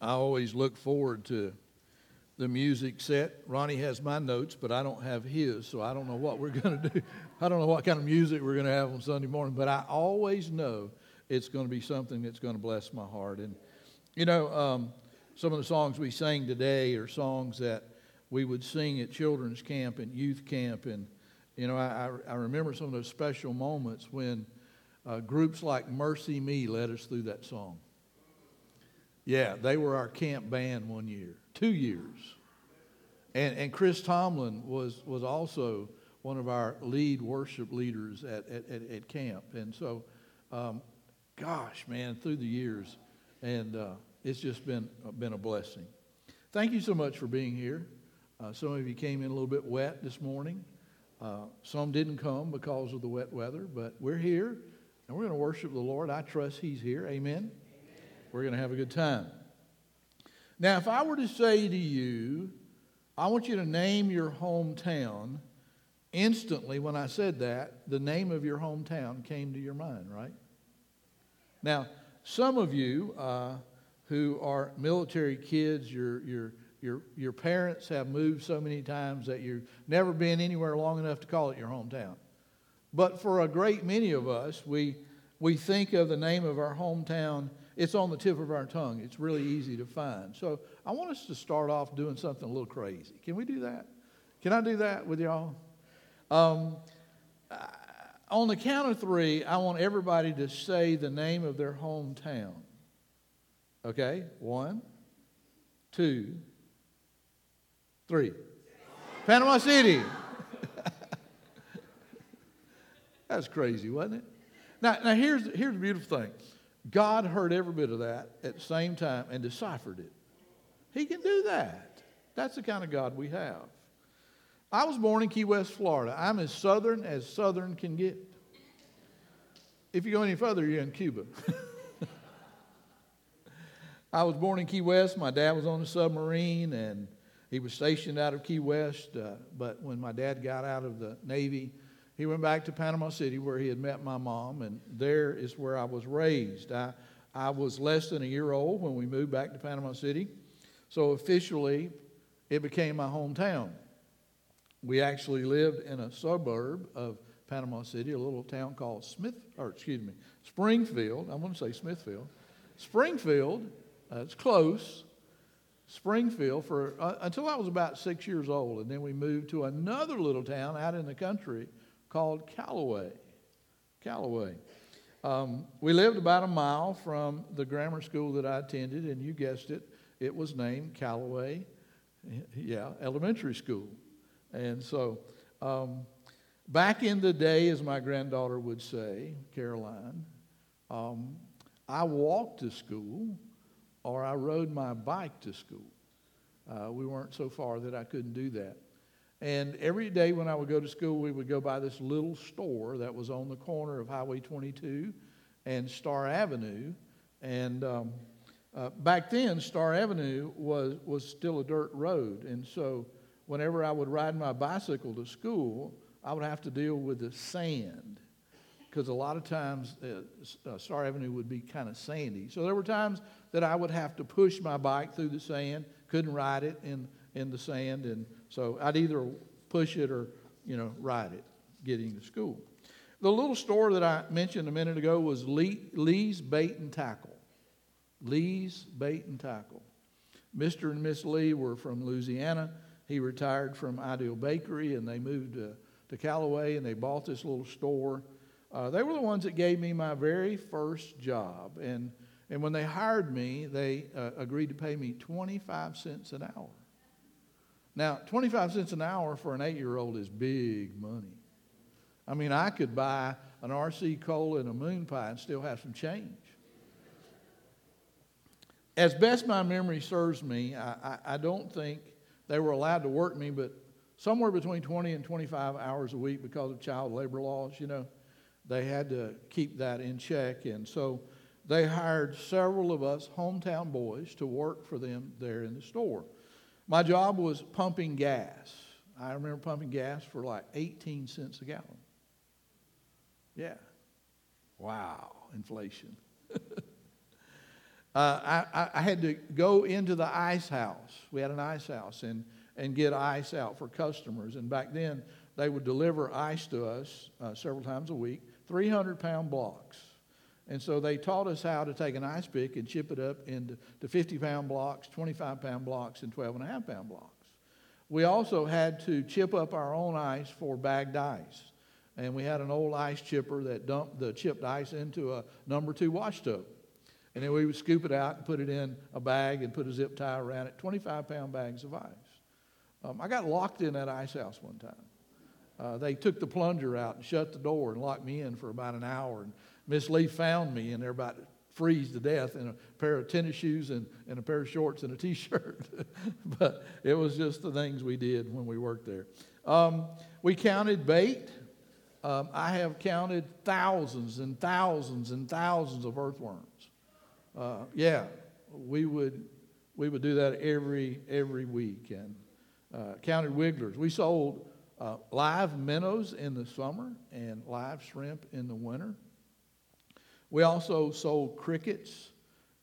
I always look forward to the music set. Ronnie has my notes, but I don't have his, so I don't know what we're going to do. I don't know what kind of music we're going to have on Sunday morning, but I always know it's going to be something that's going to bless my heart. And, you know, um, some of the songs we sang today are songs that we would sing at children's camp and youth camp. And, you know, I, I remember some of those special moments when uh, groups like MercyMe led us through that song. Yeah, they were our camp band one year, two years. And, and Chris Tomlin was, was also one of our lead worship leaders at, at, at, at camp. And so, um, gosh, man, through the years, and uh, it's just been, been a blessing. Thank you so much for being here. Uh, some of you came in a little bit wet this morning. Uh, some didn't come because of the wet weather, but we're here and we're going to worship the Lord. I trust He's here. Amen. We're going to have a good time. Now, if I were to say to you, I want you to name your hometown, instantly when I said that, the name of your hometown came to your mind, right? Now, some of you uh, who are military kids, your, your, your, your parents have moved so many times that you've never been anywhere long enough to call it your hometown. But for a great many of us, we, we think of the name of our hometown it's on the tip of our tongue. It's really easy to find. So I want us to start off doing something a little crazy. Can we do that? Can I do that with y'all? Um, on the count of three, I want everybody to say the name of their hometown. Okay? One, two, three. Panama City. That's crazy, wasn't it? Now, now here's, here's the beautiful thing. God heard every bit of that at the same time and deciphered it. He can do that. That's the kind of God we have. I was born in Key West, Florida. I'm as southern as southern can get. If you go any further, you're in Cuba. I was born in Key West. My dad was on a submarine and he was stationed out of Key West. Uh, but when my dad got out of the Navy, he went back to Panama City where he had met my mom, and there is where I was raised. I, I was less than a year old when we moved back to Panama City, so officially it became my hometown. We actually lived in a suburb of Panama City, a little town called Smith, or excuse me, Springfield. I want to say Smithfield. Springfield, uh, it's close. Springfield for uh, until I was about six years old, and then we moved to another little town out in the country called Callaway. Callaway. Um, we lived about a mile from the grammar school that I attended, and you guessed it, it was named Callaway, yeah, Elementary School. And so, um, back in the day, as my granddaughter would say, Caroline, um, I walked to school or I rode my bike to school. Uh, we weren't so far that I couldn't do that. And every day when I would go to school, we would go by this little store that was on the corner of Highway 22 and Star Avenue. And um, uh, back then, Star Avenue was, was still a dirt road. And so whenever I would ride my bicycle to school, I would have to deal with the sand because a lot of times uh, uh, Star Avenue would be kind of sandy. So there were times that I would have to push my bike through the sand, couldn't ride it in, in the sand, and so I'd either push it or, you know, ride it getting to school. The little store that I mentioned a minute ago was Lee, Lee's Bait and Tackle. Lee's Bait and Tackle. Mr. and Miss Lee were from Louisiana. He retired from Ideal Bakery and they moved to, to Callaway and they bought this little store. Uh, they were the ones that gave me my very first job. And, and when they hired me, they uh, agreed to pay me 25 cents an hour. Now, 25 cents an hour for an eight year old is big money. I mean, I could buy an RC cola and a moon pie and still have some change. As best my memory serves me, I, I, I don't think they were allowed to work me, but somewhere between 20 and 25 hours a week because of child labor laws, you know, they had to keep that in check. And so they hired several of us hometown boys to work for them there in the store. My job was pumping gas. I remember pumping gas for like 18 cents a gallon. Yeah. Wow, inflation. Uh, I, I had to go into the ice house. We had an ice house and, and get ice out for customers. And back then, they would deliver ice to us uh, several times a week, 300 pound blocks. And so they taught us how to take an ice pick and chip it up into 50 pound blocks, 25 pound blocks, and 12 and a half pound blocks. We also had to chip up our own ice for bagged ice. And we had an old ice chipper that dumped the chipped ice into a number two wash tub. And then we would scoop it out and put it in a bag and put a zip tie around it, 25 pound bags of ice. Um, I got locked in that ice house one time. Uh, they took the plunger out and shut the door and locked me in for about an hour. And Miss Lee found me, and they're about to freeze to death in a pair of tennis shoes and, and a pair of shorts and a t shirt. but it was just the things we did when we worked there. Um, we counted bait. Um, I have counted thousands and thousands and thousands of earthworms. Uh, yeah, we would we would do that every every week and uh, counted wigglers. We sold uh, live minnows in the summer and live shrimp in the winter. We also sold crickets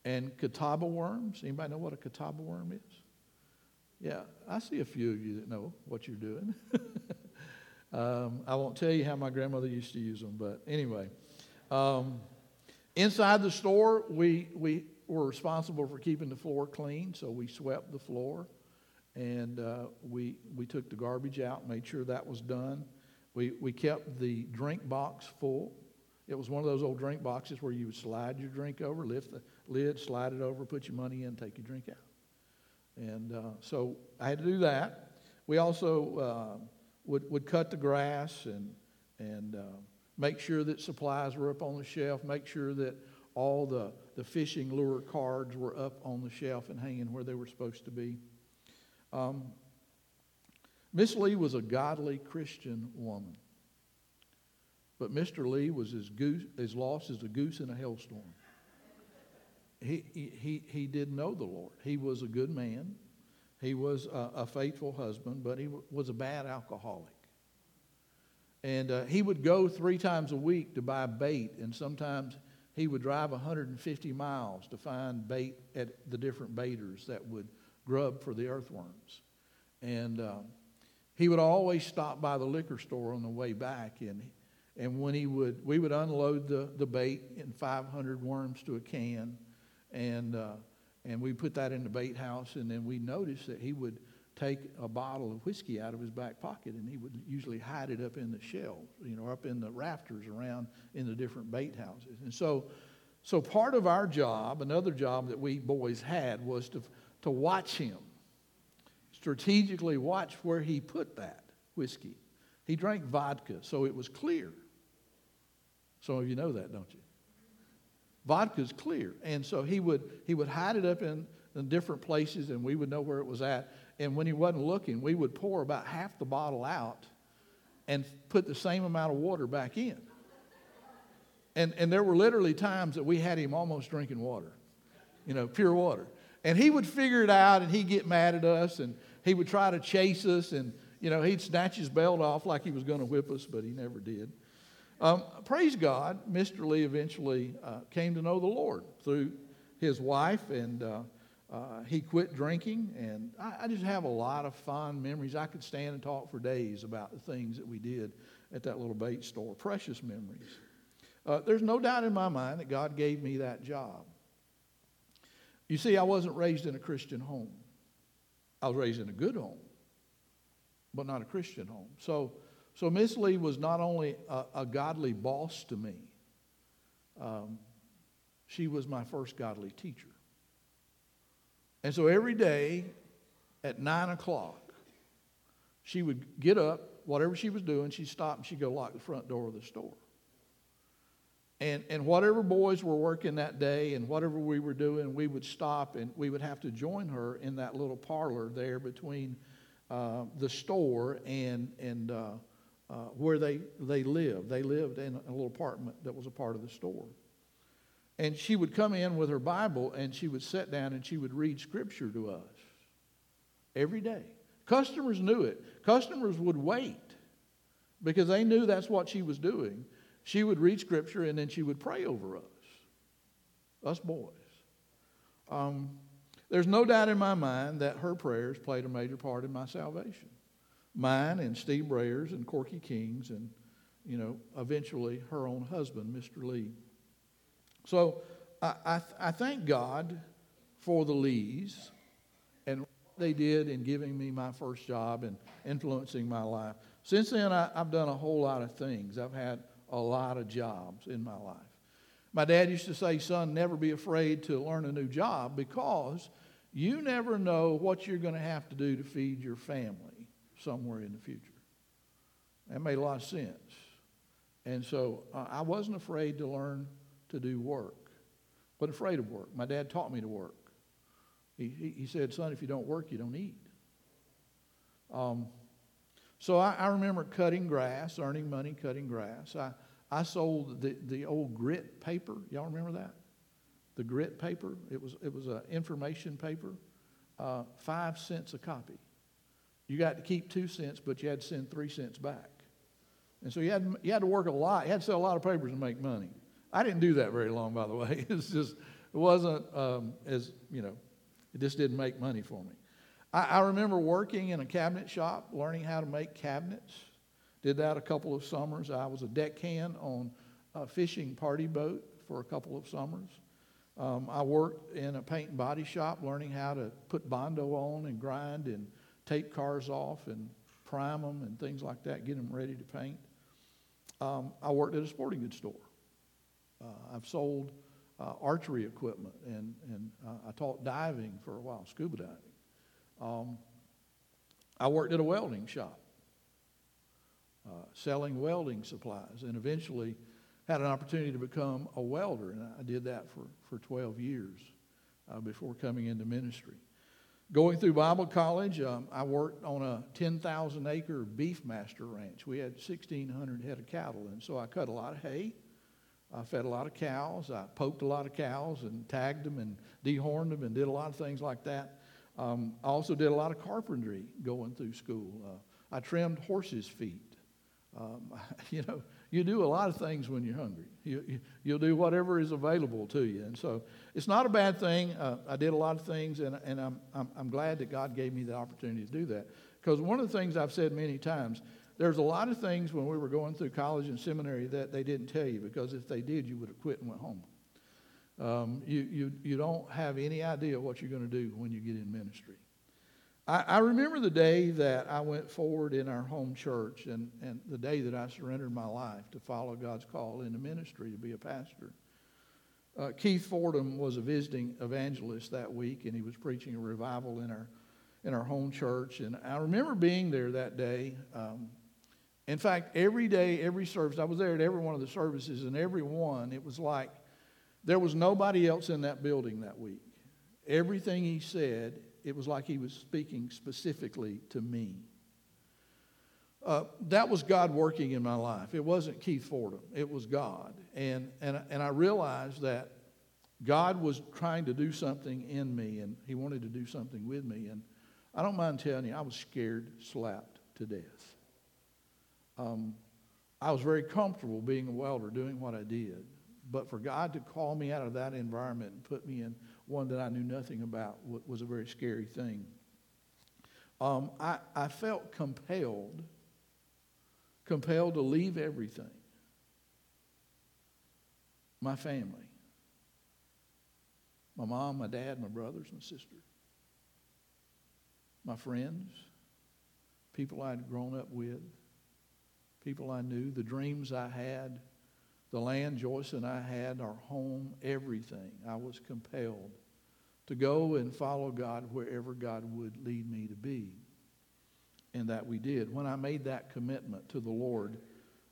and catawba worms. Anybody know what a catawba worm is? Yeah, I see a few of you that know what you're doing. um, I won't tell you how my grandmother used to use them, but anyway. Um, inside the store, we, we were responsible for keeping the floor clean, so we swept the floor and uh, we, we took the garbage out, made sure that was done. We, we kept the drink box full. It was one of those old drink boxes where you would slide your drink over, lift the lid, slide it over, put your money in, take your drink out. And uh, so I had to do that. We also uh, would, would cut the grass and, and uh, make sure that supplies were up on the shelf, make sure that all the, the fishing lure cards were up on the shelf and hanging where they were supposed to be. Um, Miss Lee was a godly Christian woman. But Mr. Lee was as, goose, as lost as a goose in a hailstorm. He, he, he didn't know the Lord. He was a good man. He was a, a faithful husband, but he was a bad alcoholic. And uh, he would go three times a week to buy bait, and sometimes he would drive 150 miles to find bait at the different baiters that would grub for the earthworms. And uh, he would always stop by the liquor store on the way back. And, and when he would, we would unload the, the bait in 500 worms to a can. And, uh, and we put that in the bait house. And then we noticed that he would take a bottle of whiskey out of his back pocket and he would usually hide it up in the shelves, you know, up in the rafters around in the different bait houses. And so, so part of our job, another job that we boys had, was to to watch him, strategically watch where he put that whiskey. He drank vodka, so it was clear. Some of you know that, don't you? Vodka's clear. And so he would, he would hide it up in, in different places, and we would know where it was at. And when he wasn't looking, we would pour about half the bottle out and put the same amount of water back in. And, and there were literally times that we had him almost drinking water, you know, pure water. And he would figure it out and he'd get mad at us and he would try to chase us and, you know, he'd snatch his belt off like he was going to whip us, but he never did. Um, praise God, Mr. Lee eventually uh, came to know the Lord through his wife and uh, uh, he quit drinking. And I, I, just have a lot of fond memories. I could stand and talk for days about the things that we did at that little bait store. Precious memories. Uh, there's no doubt in my mind that God gave me that job. You see, I wasn't raised in a Christian home. I was raised in a good home, but not a Christian home. So, so Miss Lee was not only a, a godly boss to me, um, she was my first godly teacher. And so every day at 9 o'clock, she would get up, whatever she was doing, she'd stop and she'd go lock the front door of the store. And, and whatever boys were working that day and whatever we were doing, we would stop and we would have to join her in that little parlor there between uh, the store and, and uh, uh, where they, they lived. They lived in a little apartment that was a part of the store. And she would come in with her Bible and she would sit down and she would read scripture to us every day. Customers knew it. Customers would wait because they knew that's what she was doing. She would read scripture and then she would pray over us, us boys. Um, there's no doubt in my mind that her prayers played a major part in my salvation. Mine and Steve Brayer's and Corky King's and, you know, eventually her own husband, Mr. Lee. So I, I, I thank God for the Lees and what they did in giving me my first job and influencing my life. Since then, I, I've done a whole lot of things. I've had a lot of jobs in my life. My dad used to say, Son, never be afraid to learn a new job because you never know what you're going to have to do to feed your family somewhere in the future. That made a lot of sense. And so uh, I wasn't afraid to learn to do work, but afraid of work. My dad taught me to work. He, he, he said, Son, if you don't work, you don't eat. Um, so I, I remember cutting grass, earning money cutting grass. I, I sold the, the old grit paper. Y'all remember that? The grit paper. It was it was an information paper, uh, five cents a copy. You got to keep two cents, but you had to send three cents back. And so you had you had to work a lot. You had to sell a lot of papers to make money. I didn't do that very long, by the way. It's just it wasn't um, as you know, it just didn't make money for me. I, I remember working in a cabinet shop, learning how to make cabinets. Did that a couple of summers. I was a deckhand on a fishing party boat for a couple of summers. Um, I worked in a paint and body shop, learning how to put Bondo on and grind and take cars off and prime them and things like that, get them ready to paint. Um, I worked at a sporting goods store. Uh, I've sold uh, archery equipment and, and uh, I taught diving for a while, scuba diving. Um, I worked at a welding shop, uh, selling welding supplies, and eventually had an opportunity to become a welder, and I did that for, for 12 years uh, before coming into ministry. Going through Bible college, um, I worked on a 10,000 acre Beefmaster ranch. We had 1,600 head of cattle, and so I cut a lot of hay. I fed a lot of cows. I poked a lot of cows and tagged them and dehorned them and did a lot of things like that. Um, I also did a lot of carpentry going through school. Uh, I trimmed horses' feet. Um, you know, you do a lot of things when you're hungry. You, you, will do whatever is available to you. And so it's not a bad thing. Uh, I did a lot of things, and, and I'm, I'm, I'm glad that God gave me the opportunity to do that. Because one of the things I've said many times, there's a lot of things when we were going through college and seminary that they didn't tell you, because if they did, you would have quit and went home. Um, you, you, you don't have any idea what you're going to do when you get in ministry. I, I, remember the day that I went forward in our home church and, and the day that I surrendered my life to follow God's call into ministry to be a pastor. Uh, Keith Fordham was a visiting evangelist that week, and he was preaching a revival in our, in our home church. And I remember being there that day. Um, in fact, every day, every service, I was there at every one of the services, and every one, it was like there was nobody else in that building that week. Everything he said, it was like he was speaking specifically to me. Uh, that was God working in my life. It wasn't Keith Fordham, it was God. And, and, and I realized that God was trying to do something in me, and He wanted to do something with me. And I don't mind telling you, I was scared, slapped to death. Um, I was very comfortable being a welder, doing what I did. But for God to call me out of that environment and put me in one that I knew nothing about was a very scary thing. Um, I, I felt compelled, compelled to leave everything. My family, my mom, my dad, my brothers, my sister, my friends, people I'd grown up with, people I knew, the dreams I had the land Joyce and I had, our home, everything. I was compelled to go and follow God wherever God would lead me to be. And that we did. When I made that commitment to the Lord,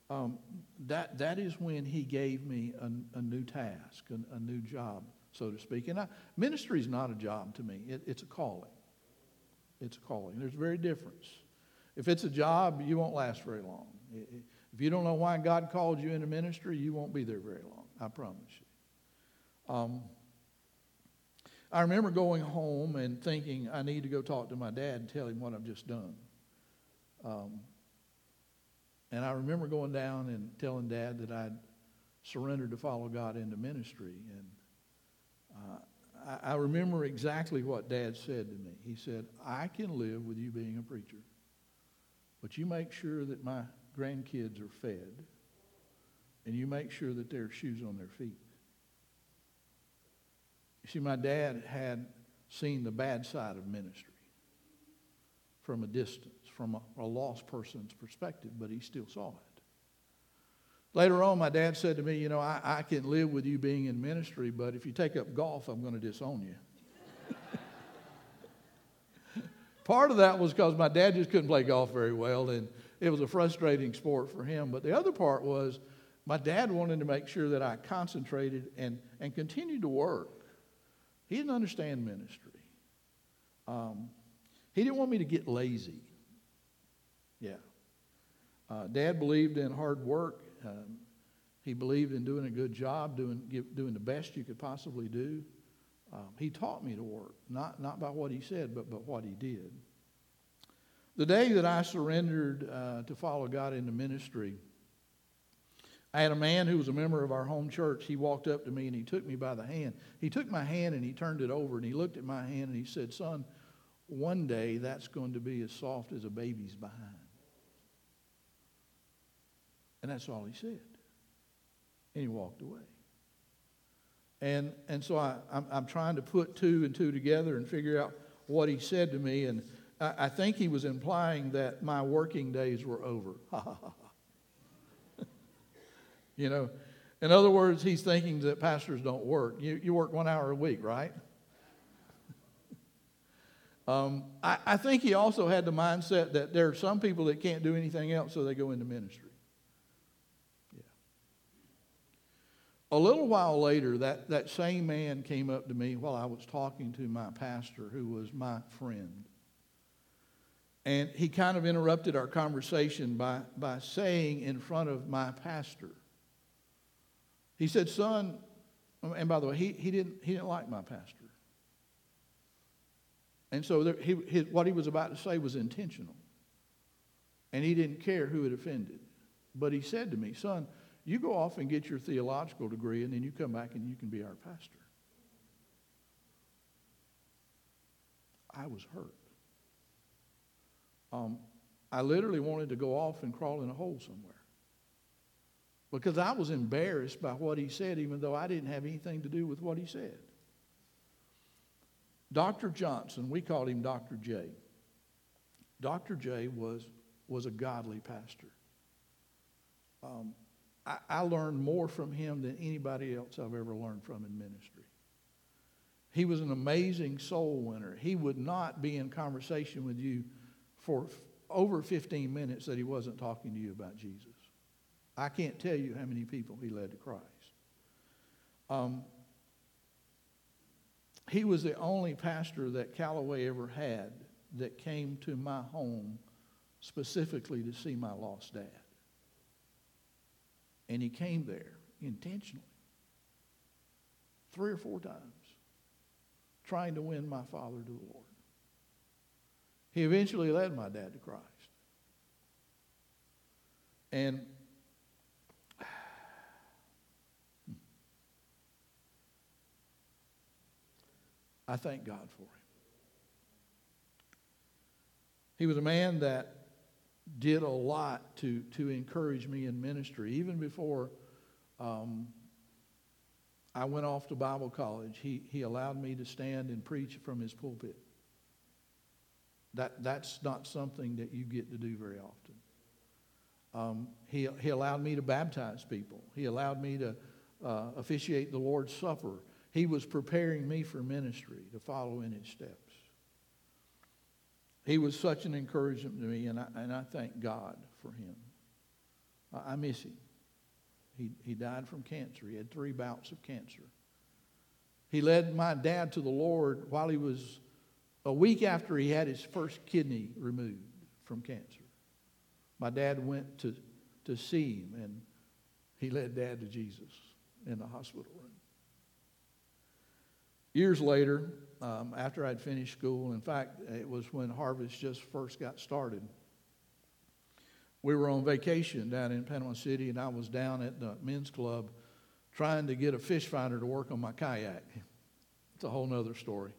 um, that, that is when He gave me a, a new task, a, a, new job, so to speak. And ministry is not a job to me, it, it's a calling. It's a calling. There's a very difference. If it's a job, you won't last very long. It, it, if you don't know why God called you into ministry, you won't be there very long. I promise you. Um, I remember going home and thinking, I need to go talk to my dad and tell him what I've just done. Um, and I remember going down and telling dad that I'd surrendered to follow God into ministry. And uh, I remember exactly what Dad said to me. He said, I can live with you being a preacher, but you make sure that my grandkids are fed, and you make sure that there are shoes on their feet. You see, my dad had seen the bad side of ministry from a distance, from a, a lost person's perspective, but he still saw it. Later on, my dad said to me, You know, I, I can live with you being in ministry, but if you take up golf, I'm going to disown you. Part of that was because my dad just couldn't play golf very well, and it was a frustrating sport for him. But the other part was my dad wanted to make sure that I concentrated and, and continued to work. He didn't understand ministry. Um, he didn't want me to get lazy. Yeah. Uh, Dad believed in hard work. Um, he believed in doing a good job, doing, give, doing the best you could possibly do. Um, he taught me to work, not, not by what he said, but, but what he did. The day that I surrendered uh, to follow God into ministry, I had a man who was a member of our home church. He walked up to me and he took me by the hand. He took my hand and he turned it over and he looked at my hand and he said, Son, one day that's going to be as soft as a baby's behind. And that's all he said. And he walked away. And, and so I, I'm, I'm trying to put two and two together and figure out what he said to me. And I, think he was implying that my working days were over. you know, in other words, he's thinking that pastors don't work. You, you work one hour a week, right? Um, I, I, think he also had the mindset that there are some people that can't do anything else, so they go into ministry. Yeah. A little while later, that, that same man came up to me while I was talking to my pastor, who was my friend. And he kind of interrupted our conversation by, by saying in front of my pastor, he said, Son, and by the way, he, he, didn't, he didn't like my pastor. And so there, he, his, what he was about to say was intentional. And he didn't care who it offended. But he said to me, Son, you go off and get your theological degree, and then you come back and you can be our pastor. I was hurt. Um, I literally wanted to go off and crawl in a hole somewhere because I was embarrassed by what he said, even though I didn't have anything to do with what he said. Dr. Johnson, we called him Dr. J. Dr. J was, was a godly pastor. Um, I, I learned more from him than anybody else I've ever learned from in ministry. He was an amazing soul winner. He would not be in conversation with you for over 15 minutes that he wasn't talking to you about Jesus. I can't tell you how many people he led to Christ. Um, he was the only pastor that Callaway ever had that came to my home specifically to see my lost dad. And he came there intentionally three or four times trying to win my father to the Lord. He eventually led my dad to Christ. And I thank God for him. He was a man that did a lot to, to encourage me in ministry. Even before um, I went off to Bible college, he, he allowed me to stand and preach from his pulpit. That, that's not something that you get to do very often. Um, he, he allowed me to baptize people. He allowed me to uh, officiate the Lord's Supper. He was preparing me for ministry to follow in his steps. He was such an encouragement to me, and I, and I thank God for him. I, I miss him. He, he died from cancer. He had three bouts of cancer. He led my dad to the Lord while he was a week after he had his first kidney removed from cancer. My dad went to, to see him, and he led dad to Jesus in the hospital room. Years later, um, after I'd finished school, in fact, it was when Harvest just first got started. We were on vacation down in Panama City, and I was down at the men's club trying to get a fish finder to work on my kayak. It's a whole other story.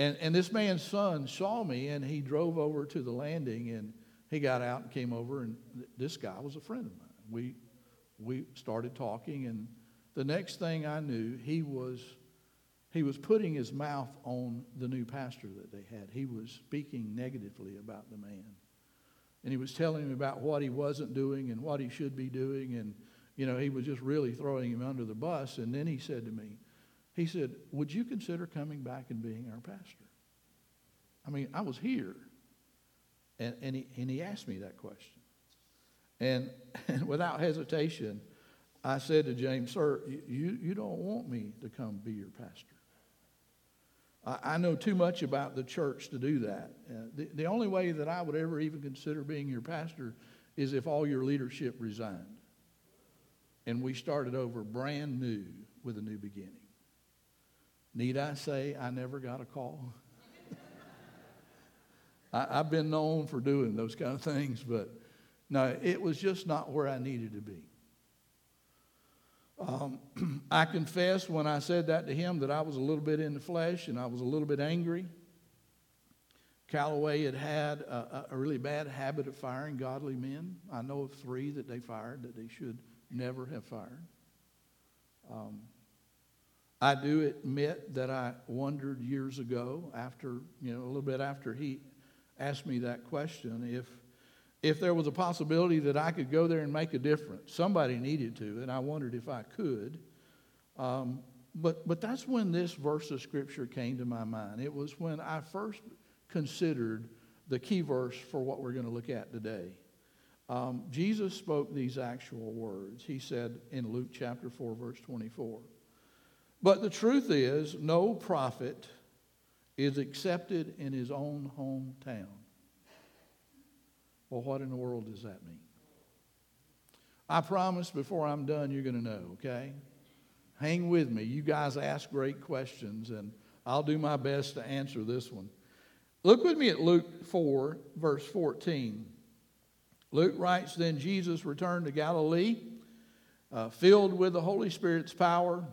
And, and this man's son saw me and he drove over to the landing and he got out and came over and th- this guy was a friend of mine. We, we started talking and the next thing I knew, he was, he was putting his mouth on the new pastor that they had. He was speaking negatively about the man. And he was telling him about what he wasn't doing and what he should be doing. And, you know, he was just really throwing him under the bus. And then he said to me, he said, Would you consider coming back and being our pastor? I mean, I was here. And, and, he, and he asked me that question. And, and without hesitation, I said to James, Sir, you, you don't want me to come be your pastor. I, I know too much about the church to do that. Uh, the, the only way that I would ever even consider being your pastor is if all your leadership resigned and we started over brand new with a new beginning. Need I say I never got a call? I, have been known for doing those kind of things, but no, it was just not where I needed to be. Um, I confess when I said that to him that I was a little bit in the flesh and I was a little bit angry. Callaway had had a, a, really bad habit of firing godly men. I know of three that they fired that they should never have fired. Um, I do admit that I wondered years ago, after, you know, a little bit after he asked me that question, if, if there was a possibility that I could go there and make a difference. Somebody needed to, and I wondered if I could. Um, but, but that's when this verse of Scripture came to my mind. It was when I first considered the key verse for what we're going to look at today. Um, Jesus spoke these actual words. He said in Luke chapter 4, verse 24. But the truth is, no prophet is accepted in his own hometown. Well, what in the world does that mean? I promise before I'm done, you're going to know, okay? Hang with me. You guys ask great questions, and I'll do my best to answer this one. Look with me at Luke 4, verse 14. Luke writes Then Jesus returned to Galilee, uh, filled with the Holy Spirit's power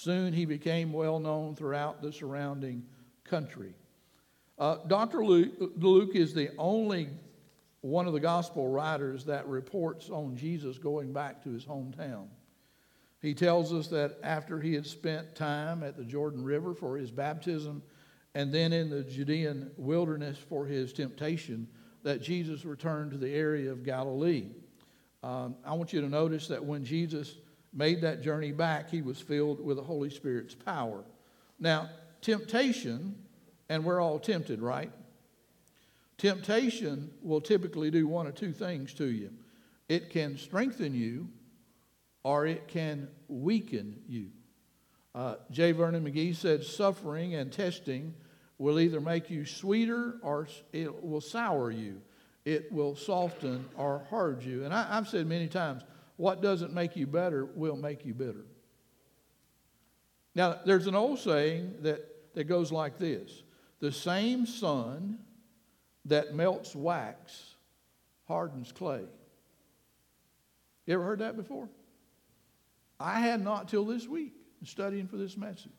Soon he became well known throughout the surrounding country. Uh, Dr. Luke, Luke is the only one of the gospel writers that reports on Jesus going back to his hometown. He tells us that after he had spent time at the Jordan River for his baptism and then in the Judean wilderness for his temptation, that Jesus returned to the area of Galilee. Um, I want you to notice that when Jesus made that journey back, he was filled with the Holy Spirit's power. Now, temptation, and we're all tempted, right? Temptation will typically do one of two things to you it can strengthen you, or it can weaken you. Uh, J. Vernon McGee said suffering and testing will either make you sweeter or it will sour you. It will soften or hard you. And I, I've said many times, what doesn't make you better will make you bitter. Now, there's an old saying that, that goes like this The same sun that melts wax hardens clay. You ever heard that before? I had not till this week, studying for this message.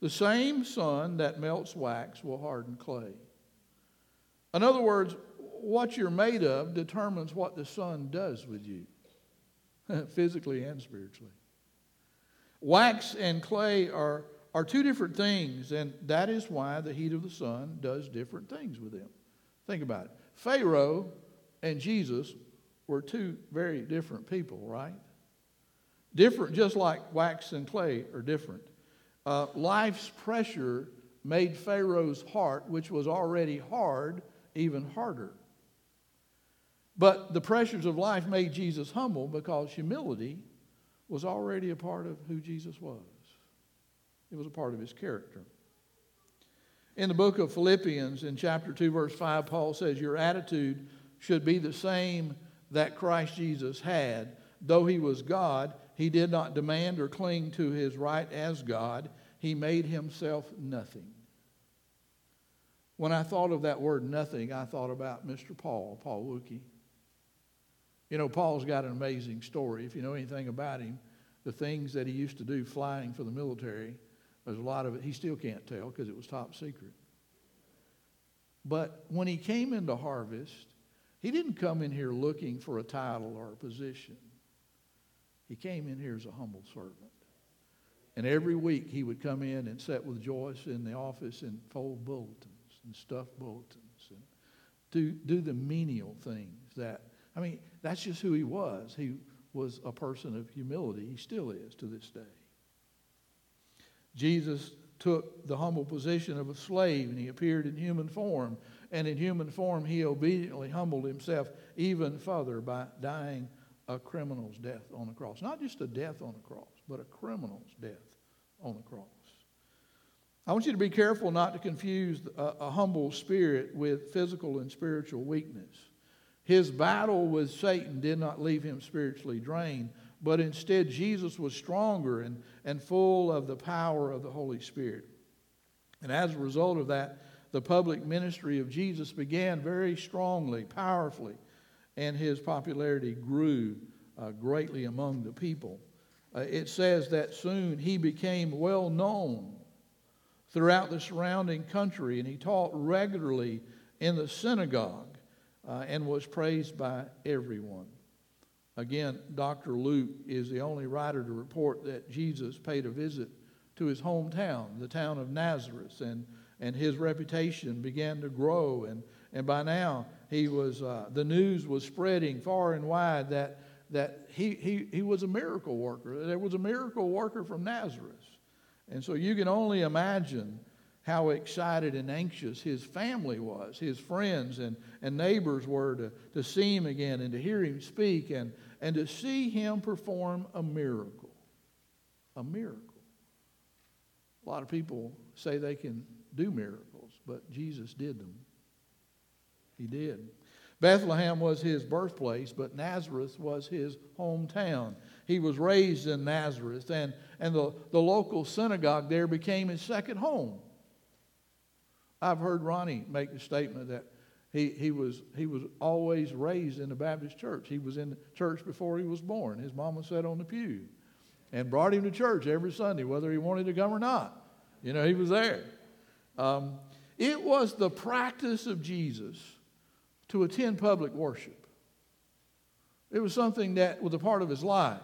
The same sun that melts wax will harden clay. In other words, what you're made of determines what the sun does with you. physically and spiritually. Wax and clay are, are two different things, and that is why the heat of the sun does different things with them. Think about it. Pharaoh and Jesus were two very different people, right? Different, just like wax and clay are different. Uh, life's pressure made Pharaoh's heart, which was already hard, even harder. But the pressures of life made Jesus humble because humility was already a part of who Jesus was. It was a part of his character. In the book of Philippians, in chapter 2, verse 5, Paul says, Your attitude should be the same that Christ Jesus had. Though he was God, he did not demand or cling to his right as God. He made himself nothing. When I thought of that word nothing, I thought about Mr. Paul, Paul Wookie. You know, Paul's got an amazing story. If you know anything about him, the things that he used to do flying for the military, There's a lot of it he still can't tell because it was top secret. But when he came into harvest, he didn't come in here looking for a title or a position. He came in here as a humble servant. And every week he would come in and sit with Joyce in the office and fold bulletins and stuff bulletins and do, do the menial things that, I mean, that's just who he was. He was a person of humility. He still is to this day. Jesus took the humble position of a slave and he appeared in human form. And in human form, he obediently humbled himself even further by dying a criminal's death on the cross. Not just a death on the cross, but a criminal's death on the cross. I want you to be careful not to confuse a, a humble spirit with physical and spiritual weakness. His battle with Satan did not leave him spiritually drained, but instead Jesus was stronger and, and full of the power of the Holy Spirit. And as a result of that, the public ministry of Jesus began very strongly, powerfully, and his popularity grew uh, greatly among the people. Uh, it says that soon he became well known throughout the surrounding country, and he taught regularly in the synagogue uh, and was praised by everyone. Again, Dr. Luke is the only writer to report that Jesus paid a visit to his hometown, the town of Nazareth, and, and his reputation began to grow. And, and by now, he was, uh, the news was spreading far and wide that, that he, he, he was a miracle worker. There was a miracle worker from Nazareth. And so you can only imagine how excited and anxious his family was, his friends and, and neighbors were to, to see him again and to hear him speak and, and to see him perform a miracle. A miracle. A lot of people say they can do miracles, but Jesus did them. He did. Bethlehem was his birthplace, but Nazareth was his hometown. He was raised in Nazareth, and, and the, the local synagogue there became his second home. I've heard Ronnie make the statement that he, he, was, he was always raised in the Baptist church. He was in the church before he was born. His mama sat on the pew and brought him to church every Sunday, whether he wanted to come or not. You know, he was there. Um, it was the practice of Jesus to attend public worship. It was something that was a part of his life.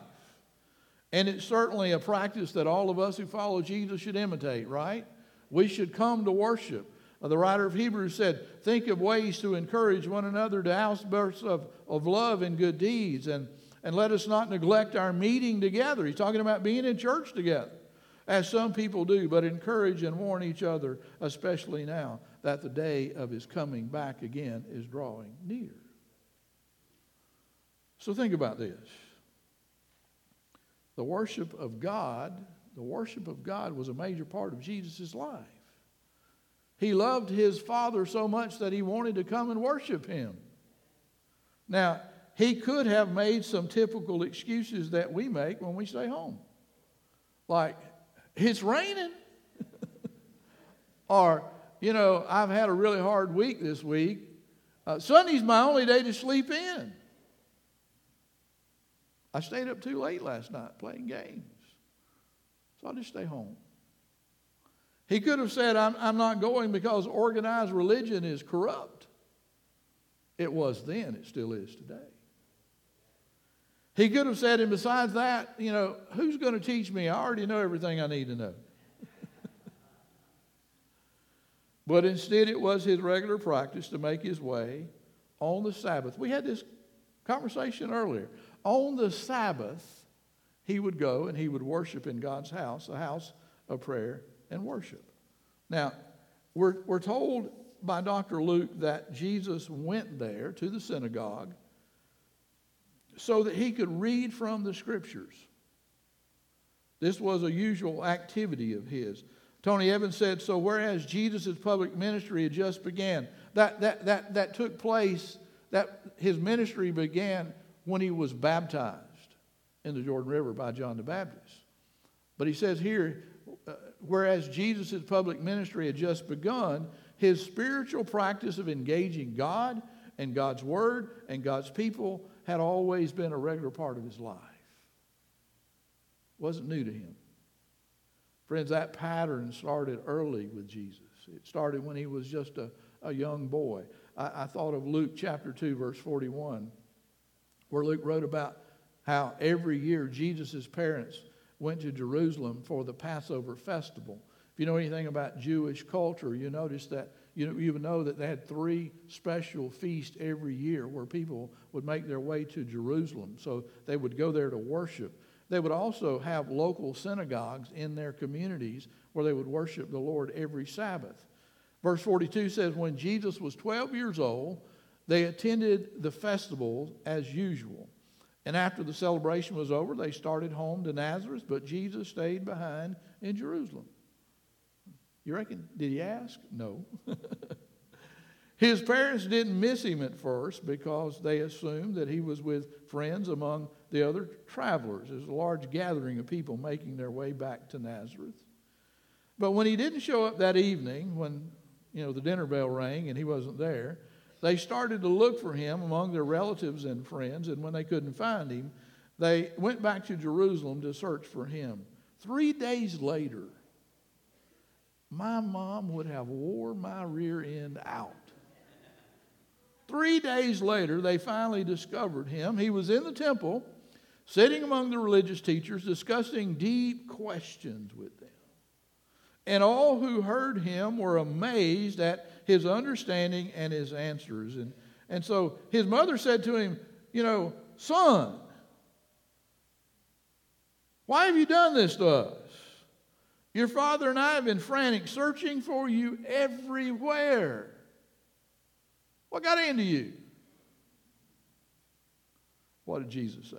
And it's certainly a practice that all of us who follow Jesus should imitate, right? We should come to worship. Uh, the writer of Hebrews said, Think of ways to encourage one another to outbursts of, of love and good deeds, and, and let us not neglect our meeting together. He's talking about being in church together, as some people do, but encourage and warn each other, especially now that the day of his coming back again is drawing near. So think about this. The worship of God, the worship of God was a major part of Jesus' life. He loved his father so much that he wanted to come and worship him. Now, he could have made some typical excuses that we make when we stay home. Like, it's raining. or, you know, I've had a really hard week this week. Uh, Sunday's my only day to sleep in. I stayed up too late last night playing games. So I'll just stay home. He could have said, I'm, I'm not going because organized religion is corrupt. It was then, it still is today. He could have said, and besides that, you know, who's going to teach me? I already know everything I need to know. but instead, it was his regular practice to make his way on the Sabbath. We had this conversation earlier. On the Sabbath, he would go and he would worship in God's house, a house of prayer and worship. Now, we're, we're told by Dr. Luke that Jesus went there to the synagogue so that he could read from the scriptures. This was a usual activity of his. Tony Evans said, so whereas Jesus' public ministry had just began, that, that, that, that took place, that his ministry began when he was baptized in the Jordan River by John the Baptist. But he says here, whereas Jesus' public ministry had just begun, his spiritual practice of engaging God and God's Word and God's people had always been a regular part of his life. It wasn't new to him. Friends, that pattern started early with Jesus. It started when he was just a, a young boy. I, I thought of Luke chapter 2, verse 41, where Luke wrote about how every year Jesus' parents went to Jerusalem for the Passover festival. If you know anything about Jewish culture, you notice that you, you know that they had three special feasts every year where people would make their way to Jerusalem. So they would go there to worship. They would also have local synagogues in their communities where they would worship the Lord every Sabbath. Verse 42 says, When Jesus was 12 years old, they attended the festival as usual. And after the celebration was over, they started home to Nazareth, but Jesus stayed behind in Jerusalem. You reckon, did he ask? No. His parents didn't miss him at first because they assumed that he was with friends among the other travelers. There's a large gathering of people making their way back to Nazareth. But when he didn't show up that evening, when you know the dinner bell rang and he wasn't there, they started to look for him among their relatives and friends, and when they couldn't find him, they went back to Jerusalem to search for him. Three days later, my mom would have wore my rear end out. Three days later, they finally discovered him. He was in the temple, sitting among the religious teachers, discussing deep questions with them. And all who heard him were amazed at his understanding and his answers. And, and so his mother said to him, You know, son, why have you done this to us? Your father and I have been frantic, searching for you everywhere. What got into you? What did Jesus say?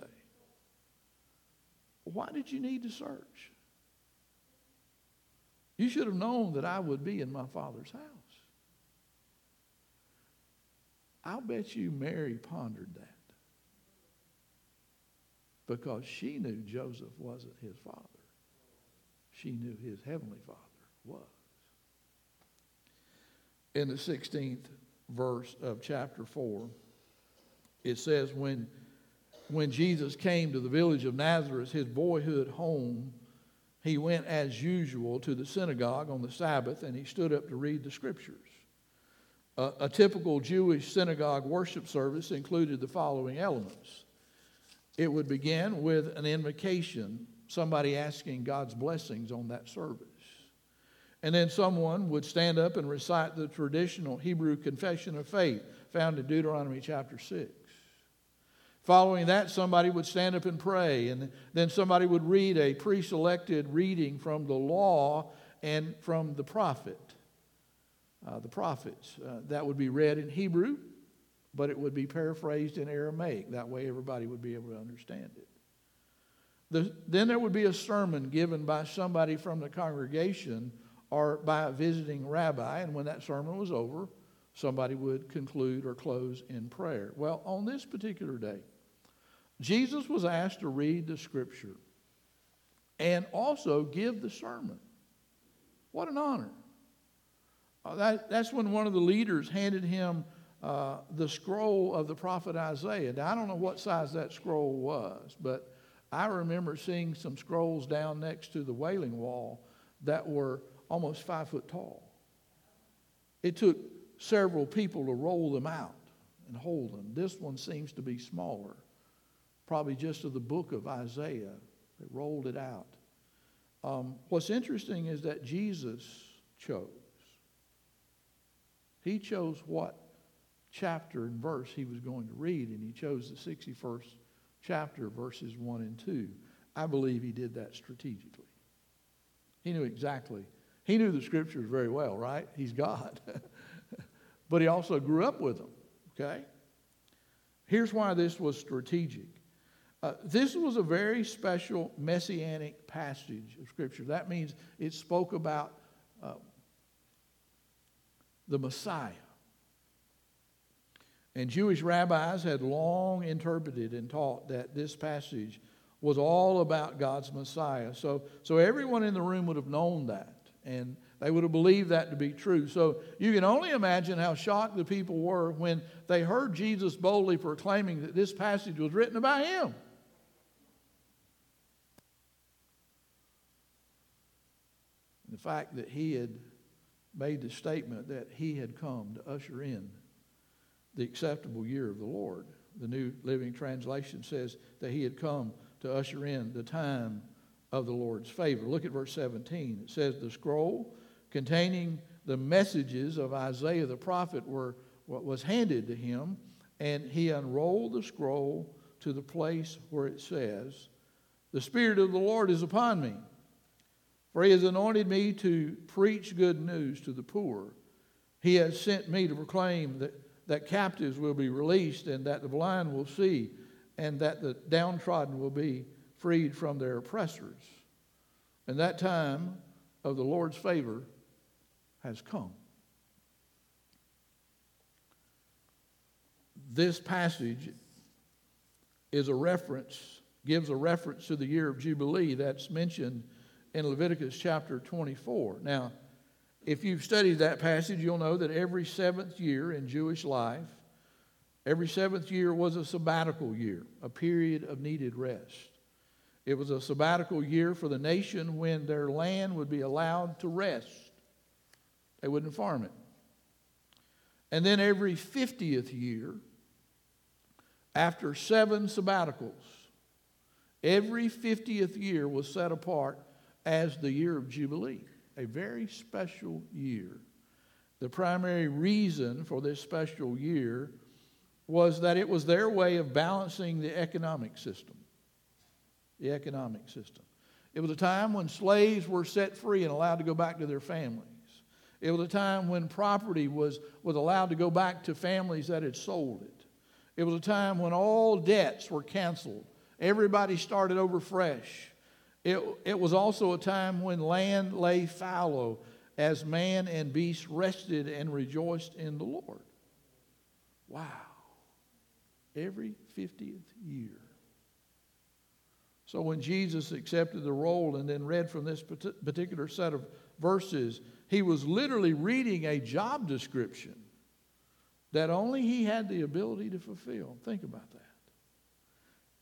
Why did you need to search? You should have known that I would be in my father's house. I'll bet you Mary pondered that because she knew Joseph wasn't his father she knew his heavenly Father was. In the 16th verse of chapter 4, it says, When, when Jesus came to the village of Nazareth, his boyhood home, he went as usual to the synagogue on the Sabbath and he stood up to read the scriptures. A, a typical Jewish synagogue worship service included the following elements it would begin with an invocation somebody asking God's blessings on that service. And then someone would stand up and recite the traditional Hebrew confession of faith found in Deuteronomy chapter 6. Following that, somebody would stand up and pray, and then somebody would read a pre selected reading from the law and from the prophet. Uh, the prophets. Uh, that would be read in Hebrew, but it would be paraphrased in Aramaic. That way, everybody would be able to understand it. The, then there would be a sermon given by somebody from the congregation or by a visiting rabbi, and when that sermon was over, somebody would conclude or close in prayer. Well, on this particular day, Jesus was asked to read the scripture and also give the sermon. What an honor. Uh, that, that's when one of the leaders handed him uh, the scroll of the prophet Isaiah. Now, I don't know what size that scroll was, but I remember seeing some scrolls down next to the wailing wall that were almost five foot tall. It took several people to roll them out and hold them. This one seems to be smaller, probably just of the book of Isaiah. They rolled it out. Um, what's interesting is that Jesus chose. He chose what chapter and verse he was going to read, and he chose the 61st chapter, verses 1 and 2. I believe he did that strategically. He knew exactly. He knew the scriptures very well, right? He's God. but he also grew up with them, okay? Here's why this was strategic. Uh, this was a very special messianic passage of Scripture. That means it spoke about the Messiah. And Jewish rabbis had long interpreted and taught that this passage was all about God's Messiah. So, so everyone in the room would have known that, and they would have believed that to be true. So you can only imagine how shocked the people were when they heard Jesus boldly proclaiming that this passage was written about him. The fact that he had made the statement that he had come to usher in the acceptable year of the Lord. The New Living Translation says that he had come to usher in the time of the Lord's favor. Look at verse 17. It says, The scroll containing the messages of Isaiah the prophet were was handed to him, and he unrolled the scroll to the place where it says, The Spirit of the Lord is upon me, for he has anointed me to preach good news to the poor. He has sent me to proclaim that, that captives will be released, and that the blind will see, and that the downtrodden will be freed from their oppressors. And that time of the Lord's favor has come. This passage is a reference, gives a reference to the year of Jubilee that's mentioned in Leviticus chapter 24. Now, if you've studied that passage, you'll know that every seventh year in Jewish life, every seventh year was a sabbatical year, a period of needed rest. It was a sabbatical year for the nation when their land would be allowed to rest. They wouldn't farm it. And then every 50th year, after seven sabbaticals, every 50th year was set apart as the year of Jubilee, a very special year. The primary reason for this special year was that it was their way of balancing the economic system. The economic system. It was a time when slaves were set free and allowed to go back to their families. It was a time when property was, was allowed to go back to families that had sold it. It was a time when all debts were canceled. Everybody started over fresh. It, it was also a time when land lay fallow as man and beast rested and rejoiced in the Lord. Wow. Every 50th year. So when Jesus accepted the role and then read from this particular set of verses, he was literally reading a job description that only he had the ability to fulfill. Think about that.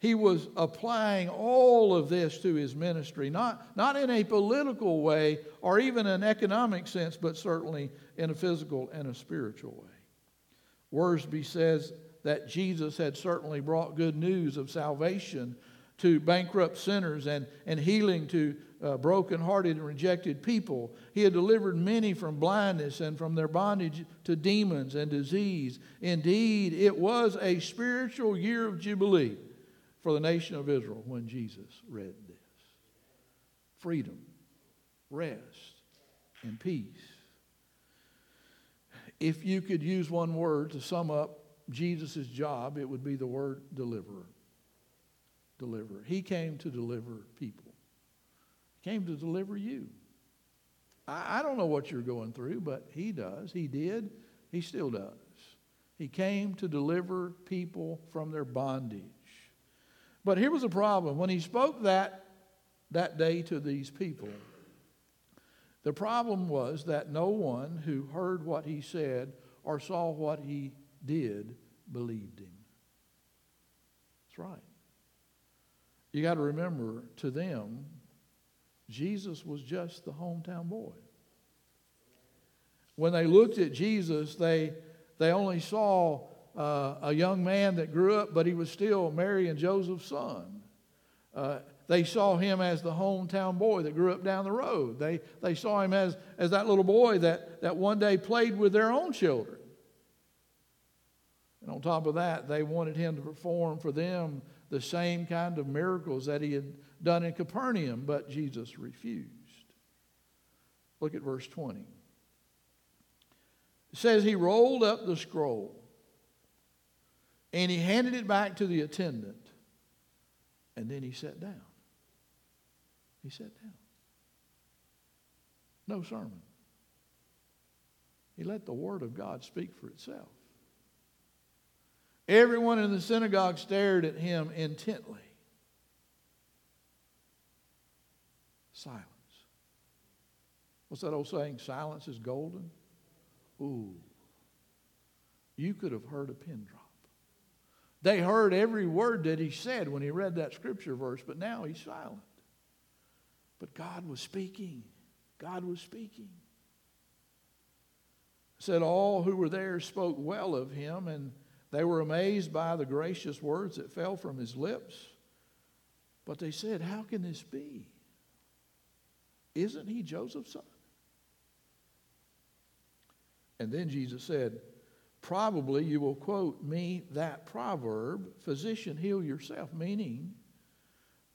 He was applying all of this to his ministry, not, not in a political way or even an economic sense, but certainly in a physical and a spiritual way. Wiersbe says that Jesus had certainly brought good news of salvation to bankrupt sinners and, and healing to uh, broken-hearted and rejected people. He had delivered many from blindness and from their bondage to demons and disease. Indeed, it was a spiritual year of jubilee for the nation of Israel when Jesus read this. Freedom, rest, and peace. If you could use one word to sum up Jesus' job, it would be the word deliverer. Deliverer. He came to deliver people he came to deliver you. I, I don't know what you're going through, but He does. He did. He still does. He came to deliver people from their bondage. But here was a problem. When he spoke that that day to these people, the problem was that no one who heard what he said or saw what he did believed him. That's right. You got to remember, to them, Jesus was just the hometown boy. When they looked at Jesus, they, they only saw uh, a young man that grew up, but he was still Mary and Joseph's son. Uh, they saw him as the hometown boy that grew up down the road. They, they saw him as, as that little boy that, that one day played with their own children. And on top of that, they wanted him to perform for them the same kind of miracles that he had done in Capernaum, but Jesus refused. Look at verse 20. It says he rolled up the scroll and he handed it back to the attendant and then he sat down. He sat down. No sermon. He let the Word of God speak for itself. Everyone in the synagogue stared at him intently. Silence. What's that old saying? Silence is golden. Ooh. You could have heard a pin drop. They heard every word that he said when he read that scripture verse, but now he's silent. But God was speaking. God was speaking. said all who were there spoke well of him, and they were amazed by the gracious words that fell from his lips. But they said, How can this be? Isn't he Joseph's son? And then Jesus said, Probably you will quote me that proverb, Physician, heal yourself, meaning,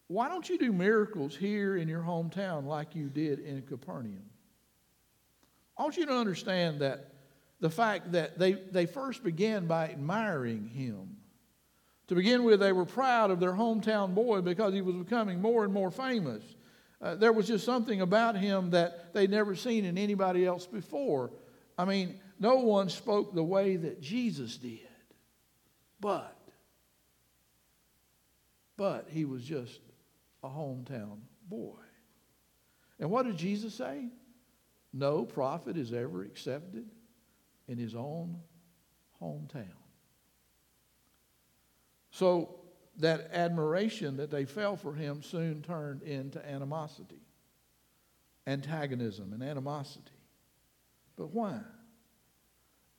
why don't you do miracles here in your hometown like you did in Capernaum? I want you to understand that the fact that they, they first began by admiring him. To begin with, they were proud of their hometown boy because he was becoming more and more famous. Uh, there was just something about him that they'd never seen in anybody else before. I mean, no one spoke the way that Jesus did. But, but he was just a hometown boy. And what did Jesus say? No prophet is ever accepted in his own hometown. So that admiration that they felt for him soon turned into animosity, antagonism, and animosity. But why?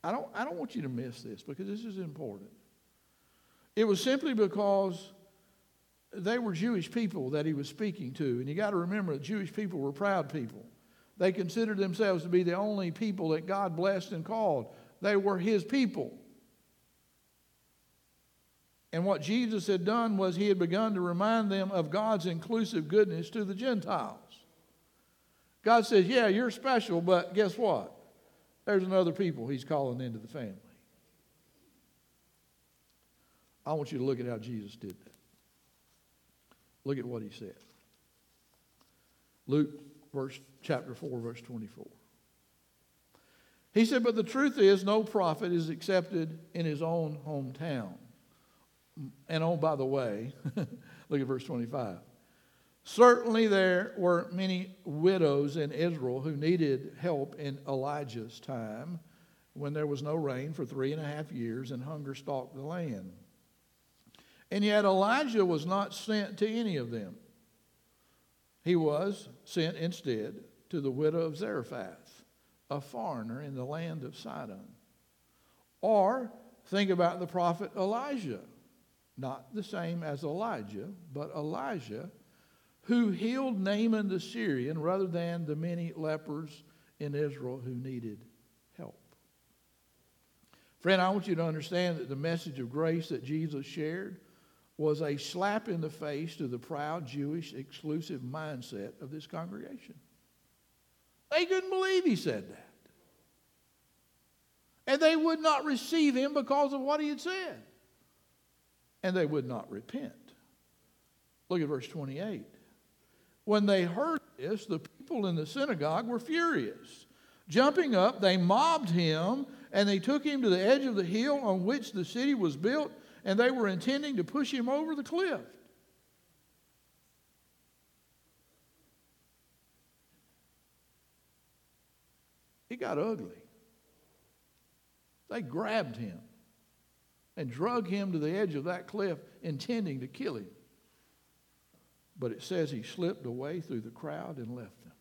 I don't, I don't want you to miss this because this is important. It was simply because they were Jewish people that he was speaking to. And you got to remember that Jewish people were proud people. They considered themselves to be the only people that God blessed and called. They were his people. And what Jesus had done was he had begun to remind them of God's inclusive goodness to the Gentiles. God says, Yeah, you're special, but guess what? There's another people he's calling into the family. I want you to look at how Jesus did that. Look at what he said. Luke verse chapter 4 verse 24. He said, "But the truth is no prophet is accepted in his own hometown." And oh by the way, look at verse 25. Certainly, there were many widows in Israel who needed help in Elijah's time when there was no rain for three and a half years and hunger stalked the land. And yet, Elijah was not sent to any of them. He was sent instead to the widow of Zarephath, a foreigner in the land of Sidon. Or think about the prophet Elisha, not the same as Elijah, but Elisha who healed Naaman the Syrian rather than the many lepers in Israel who needed help. Friend, I want you to understand that the message of grace that Jesus shared was a slap in the face to the proud Jewish exclusive mindset of this congregation. They couldn't believe he said that. And they would not receive him because of what he had said. And they would not repent. Look at verse 28. When they heard this, the people in the synagogue were furious. Jumping up, they mobbed him and they took him to the edge of the hill on which the city was built, and they were intending to push him over the cliff. It got ugly. They grabbed him and drug him to the edge of that cliff, intending to kill him. But it says he slipped away through the crowd and left them.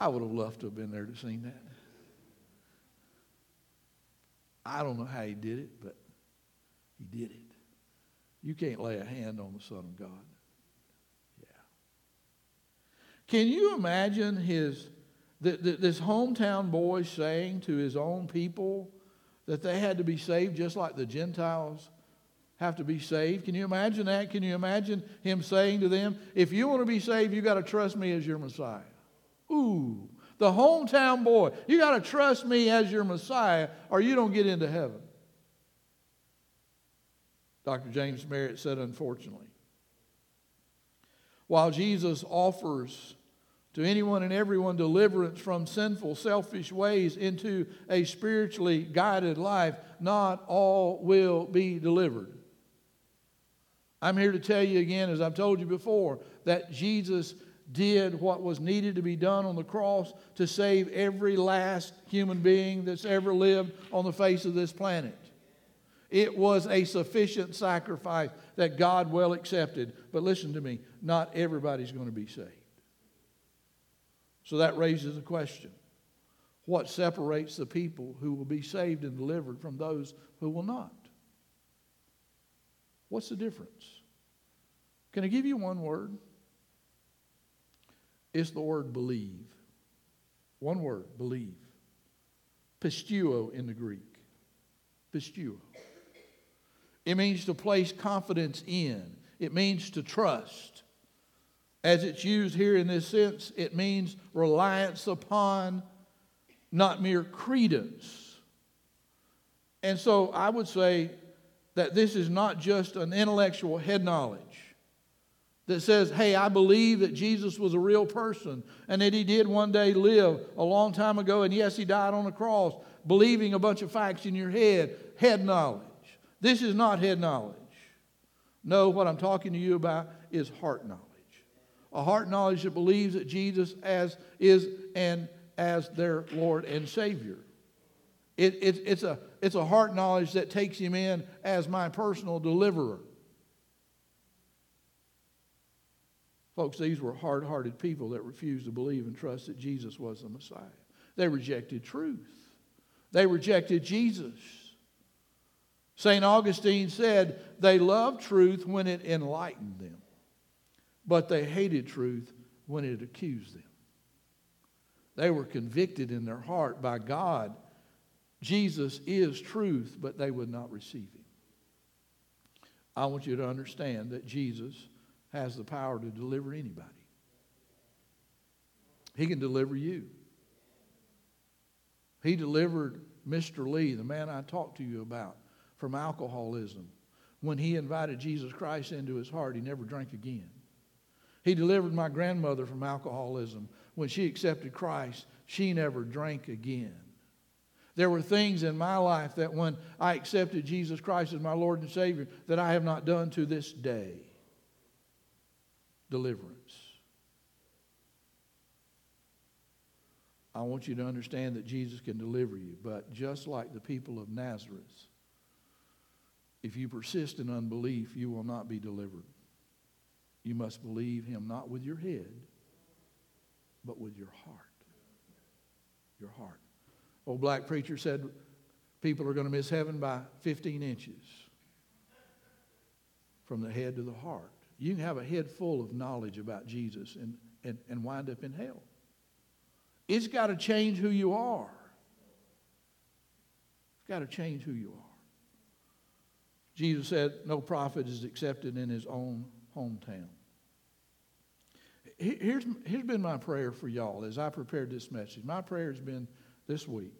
I would have loved to have been there to see that. I don't know how he did it, but he did it. You can't lay a hand on the Son of God. Yeah. Can you imagine his the, the, this hometown boy saying to his own people that they had to be saved just like the Gentiles have to be saved. Can you imagine that? Can you imagine him saying to them, If you want to be saved, you got to trust me as your Messiah? Ooh, the hometown boy, you got to trust me as your Messiah or you don't get into heaven. Dr. James Merritt said, unfortunately. While Jesus offers to anyone and everyone deliverance from sinful, selfish ways into a spiritually guided life, not all will be delivered. I'm here to tell you again, as I've told you before, that Jesus did what was needed to be done on the cross to save every last human being that's ever lived on the face of this planet. It was a sufficient sacrifice that God well accepted. But listen to me, not everybody's going to be saved. So that raises a question. What separates the people who will be saved and delivered from those who will not? What's the difference? Can I give you one word? It's the word believe. One word, believe. pisteuo in the Greek. pisteuo. It means to place confidence in, it means to trust. As it's used here in this sense, it means reliance upon, not mere credence. And so I would say that this is not just an intellectual head knowledge that says, hey, I believe that Jesus was a real person and that he did one day live a long time ago, and yes, he died on the cross, believing a bunch of facts in your head, head knowledge. This is not head knowledge. No, what I'm talking to you about is heart knowledge. A heart knowledge that believes that Jesus as is and as their Lord and Savior. It, it, it's, a, it's a heart knowledge that takes him in as my personal deliverer. Folks, these were hard hearted people that refused to believe and trust that Jesus was the Messiah. They rejected truth, they rejected Jesus. St. Augustine said they loved truth when it enlightened them, but they hated truth when it accused them. They were convicted in their heart by God. Jesus is truth, but they would not receive him. I want you to understand that Jesus has the power to deliver anybody. He can deliver you. He delivered Mr. Lee, the man I talked to you about, from alcoholism. When he invited Jesus Christ into his heart, he never drank again. He delivered my grandmother from alcoholism. When she accepted Christ, she never drank again. There were things in my life that when I accepted Jesus Christ as my Lord and Savior that I have not done to this day deliverance. I want you to understand that Jesus can deliver you, but just like the people of Nazareth, if you persist in unbelief, you will not be delivered. You must believe him not with your head, but with your heart. Your heart. Old black preacher said people are going to miss heaven by 15 inches from the head to the heart. You can have a head full of knowledge about Jesus and, and, and wind up in hell. It's got to change who you are. It's got to change who you are. Jesus said, No prophet is accepted in his own hometown. Here's, here's been my prayer for y'all as I prepared this message. My prayer has been this week.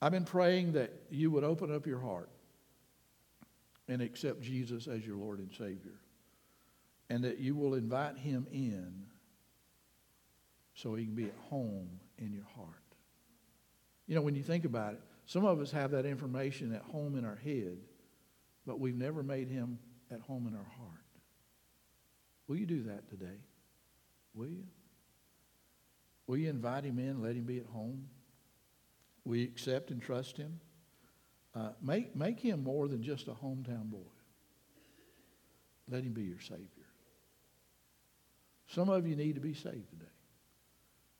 I've been praying that you would open up your heart and accept Jesus as your Lord and Savior and that you will invite him in so he can be at home in your heart. You know, when you think about it, some of us have that information at home in our head, but we've never made him at home in our heart. Will you do that today? Will you? Will you invite him in, let him be at home? Will you accept and trust him? Uh, make, make him more than just a hometown boy. Let him be your Savior. Some of you need to be saved today.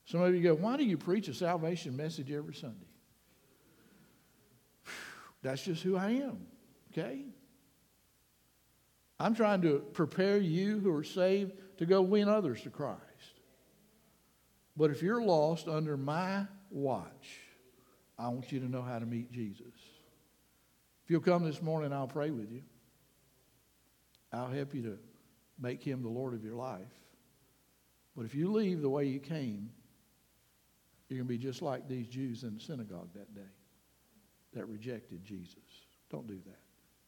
Some of you go, why do you preach a salvation message every Sunday? That's just who I am, okay? I'm trying to prepare you who are saved to go win others to Christ. But if you're lost under my watch, I want you to know how to meet Jesus. If you'll come this morning, I'll pray with you. I'll help you to make him the Lord of your life. But if you leave the way you came, you're going to be just like these Jews in the synagogue that day that rejected Jesus. Don't do that.